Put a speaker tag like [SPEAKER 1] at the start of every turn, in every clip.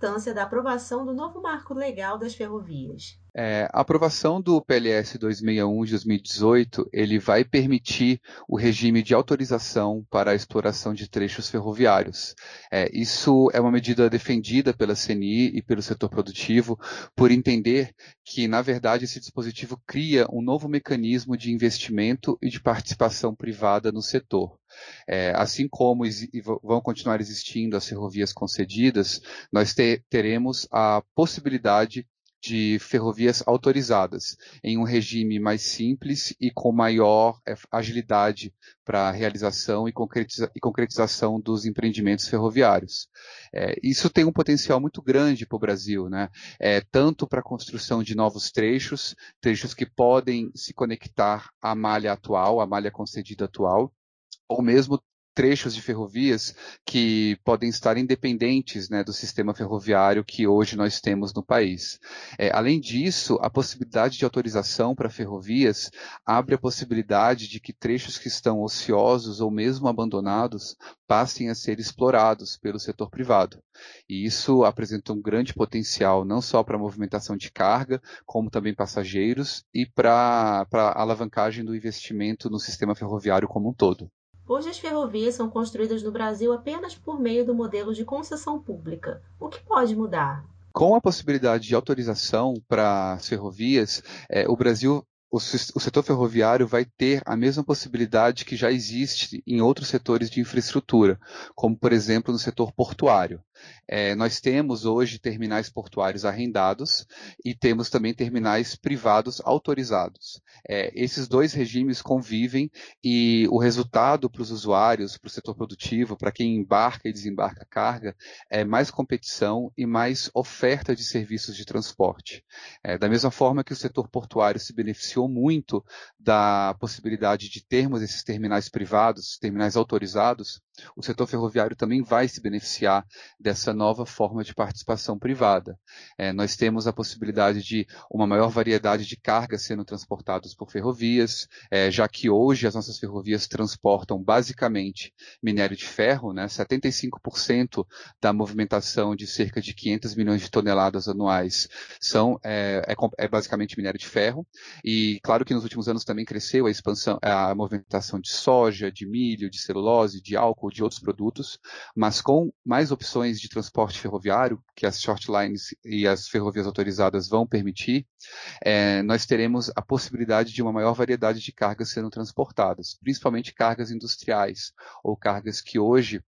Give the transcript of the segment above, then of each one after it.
[SPEAKER 1] importância da aprovação do novo marco legal das ferrovias?
[SPEAKER 2] É, a aprovação do PLS 261 de 2018 ele vai permitir o regime de autorização para a exploração de trechos ferroviários. É, isso é uma medida defendida pela CNI e pelo setor produtivo por entender que, na verdade, esse dispositivo cria um novo mecanismo de investimento e de participação privada no setor. É, assim como vão continuar existindo as ferrovias concedidas, nós te teremos a possibilidade de ferrovias autorizadas, em um regime mais simples e com maior é, agilidade para a realização e, concretiza e, concretização dos empreendimentos ferroviários. É, isso tem um potencial muito grande para o Brasil, né? É, tanto para a construção de novos trechos, trechos que podem se conectar à malha atual, à malha concedida atual, ou mesmo trechos de ferrovias que podem estar independentes né, do sistema ferroviário que hoje nós temos no país. É, além disso, a possibilidade de autorização para ferrovias abre a possibilidade de que trechos que estão ociosos ou mesmo abandonados passem a ser explorados pelo setor privado. E isso apresenta um grande potencial não só para a movimentação de carga, como também passageiros e para a alavancagem do investimento no sistema ferroviário como um todo.
[SPEAKER 1] Hoje as ferrovias são construídas no Brasil apenas por meio do modelo de concessão pública. O que pode mudar?
[SPEAKER 2] Com a possibilidade de autorização para as ferrovias, é, o Brasil o, setor ferroviário vai ter a mesma possibilidade que já existe em outros setores de infraestrutura, como, por exemplo, no setor portuário. É, nós temos hoje terminais portuários arrendados e temos também terminais privados autorizados. É, esses dois regimes convivem e o resultado para os usuários, para o setor produtivo, para quem embarca e desembarca carga, é mais competição e mais oferta de serviços de transporte. É, da mesma forma que o setor portuário se beneficiou muito da possibilidade de termos esses terminais privados, terminais autorizados, o setor ferroviário também vai se beneficiar dessa nova forma de participação privada. É, nós temos a possibilidade de uma maior variedade de cargas sendo transportadas por ferrovias, é, já que hoje as nossas ferrovias transportam basicamente minério de ferro, né, 75% da movimentação de cerca de 500 milhões de toneladas anuais são é, é, é, basicamente minério de ferro, e claro que nos últimos anos também cresceu a expansão, a movimentação de soja, de milho, de celulose, de álcool, de outros produtos, mas com mais opções de transporte ferroviário, que as short lines e as ferrovias autorizadas vão permitir, é, nós teremos a possibilidade de uma maior variedade de cargas sendo transportadas, principalmente cargas industriais ou cargas que hoje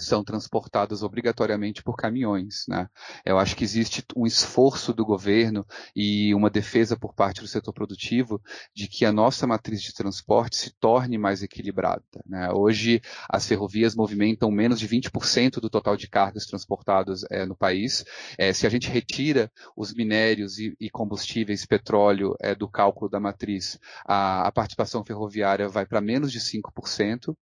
[SPEAKER 2] são transportadas obrigatoriamente por caminhões. Né? Eu acho que existe um esforço do governo e uma defesa por parte do setor produtivo de que a nossa matriz de transporte se torne mais equilibrada. Né? Hoje, as ferrovias movimentam menos de 20% do total de cargas transportadas é, no país. É, se a gente retira os minérios e, e combustíveis, petróleo é, do cálculo da matriz, a, a participação ferroviária vai para menos de 5%.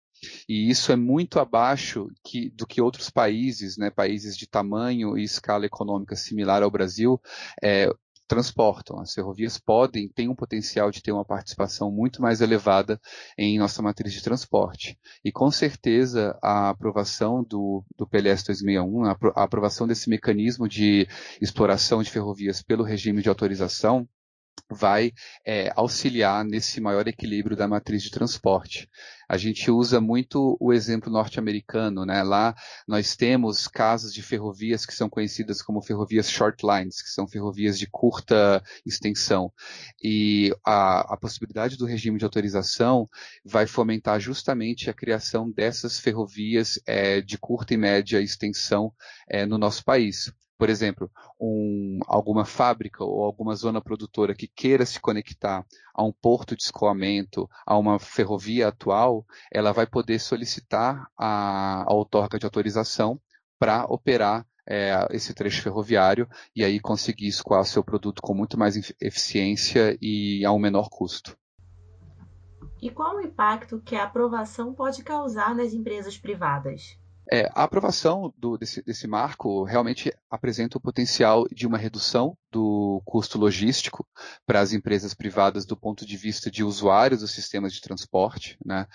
[SPEAKER 2] E isso é muito abaixo que, do que outros países, né, países de tamanho e escala econômica similar ao Brasil, é, transportam. As ferrovias podem, têm um potencial de ter uma participação muito mais elevada em nossa matriz de transporte. E com certeza a aprovação do, do PLS 2061, a, a aprovação desse mecanismo de exploração de ferrovias pelo regime de autorização, vai é, auxiliar nesse maior equilíbrio da matriz de transporte. A gente usa muito o exemplo norte-americano, né? Lá nós temos casos de ferrovias que são conhecidas como ferrovias short lines, que são ferrovias de curta extensão. E a, a possibilidade do regime de autorização vai fomentar justamente a criação dessas ferrovias é, de curta e média extensão é, no nosso país por exemplo, um, alguma fábrica ou alguma zona produtora que queira se conectar a um porto de escoamento, a uma ferrovia atual, ela vai poder solicitar a, a outorga de autorização para operar é, esse trecho ferroviário e aí conseguir escoar seu produto com muito mais eficiência e a um menor custo.
[SPEAKER 1] E qual o impacto que a aprovação pode causar nas empresas privadas?
[SPEAKER 2] É, a aprovação do, desse, desse, marco realmente apresenta o potencial de uma redução do custo logístico para as empresas privadas do ponto de vista de usuários dos sistemas de transporte. Né?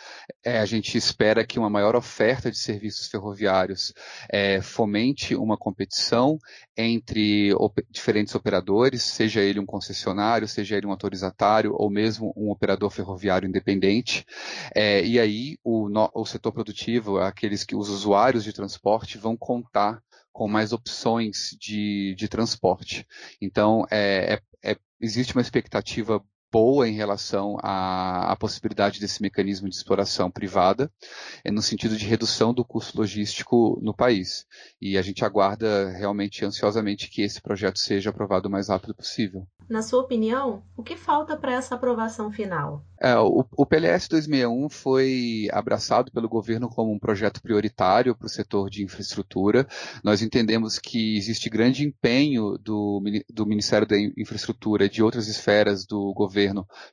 [SPEAKER 2] É, a gente espera que uma maior oferta de serviços ferroviários é, fomente uma competição entre op diferentes operadores, seja ele um concessionário, seja ele um autorizatário ou mesmo um operador ferroviário independente. É, e aí o, o setor produtivo, aqueles que os usuários de transporte vão contar com mais opções de, de transporte. Então, é, é, é, existe uma expectativa boa em relação à, à, possibilidade desse mecanismo de exploração privada, é no sentido de redução do custo logístico no país. E a gente aguarda realmente ansiosamente que esse projeto seja aprovado o mais rápido possível.
[SPEAKER 1] Na sua opinião, o que falta para essa aprovação final?
[SPEAKER 2] É, o, o, PLS 261 foi abraçado pelo governo como um projeto prioritário para o setor de infraestrutura. Nós entendemos que existe grande empenho do, do Ministério da Infraestrutura e de outras esferas do governo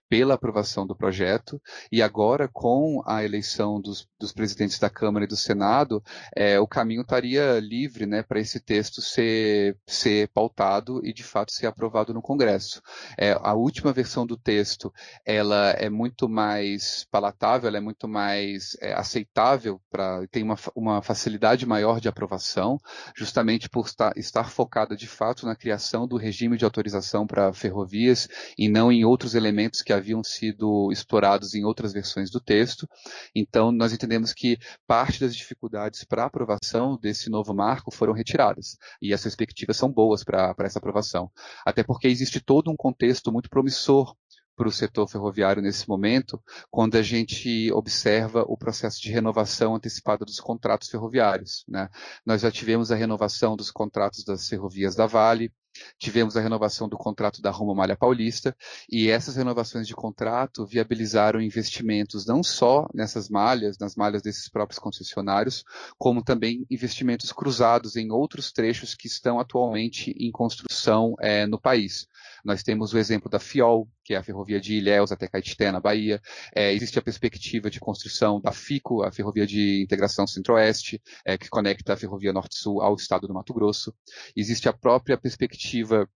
[SPEAKER 2] pela aprovação do projeto. E agora, com a eleição dos, dos presidentes da Câmara e do Senado, é, o caminho estaria livre né, para esse texto ser, ser pautado e, de fato, ser aprovado no Congresso. É, a última versão do texto, ela é muito mais palatável, ela é muito mais é, aceitável, para tem uma, uma facilidade maior de aprovação, justamente por estar, estar focada de fato na criação do regime de autorização para ferrovias e não em outros elementos que haviam sido explorados em outras versões do texto. Então, nós entendemos que parte das dificuldades para a aprovação desse novo marco foram retiradas. E as perspectivas são boas para essa aprovação. Até porque existe todo um contexto muito promissor para o setor ferroviário nesse momento, quando a gente observa o processo de renovação antecipada dos contratos ferroviários. Né? Nós já tivemos a renovação dos contratos das ferrovias da Vale, Tivemos a renovação do contrato da Roma Malha Paulista e essas renovações de contrato viabilizaram investimentos não só nessas malhas, nas malhas desses próprios concessionários, como também investimentos cruzados em outros trechos que estão atualmente em construção é, no país. Nós temos o exemplo da FIOL, que é a ferrovia de Ilhéus até Caetité, na Bahia. É, existe a perspectiva de construção da FICO, a ferrovia de integração centro-oeste, é, que conecta a ferrovia norte-sul ao estado do Mato Grosso. Existe a própria perspectiva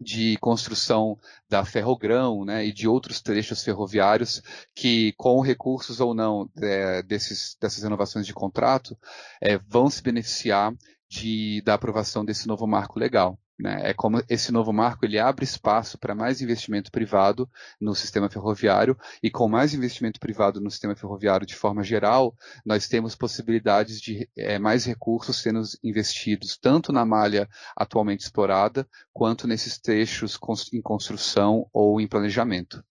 [SPEAKER 2] de construção da Ferrogrão né, e de outros trechos ferroviários que, com recursos ou não é, desses, dessas renovações de contrato, é, vão se beneficiar de, da aprovação desse novo marco legal. Né? É como esse novo marco ele abre espaço para mais investimento privado no sistema ferroviário e com mais investimento privado no sistema ferroviário de forma geral, nós temos possibilidades de é, mais recursos sendo investidos tanto na malha atualmente explorada quanto nesses trechos em construção ou em planejamento.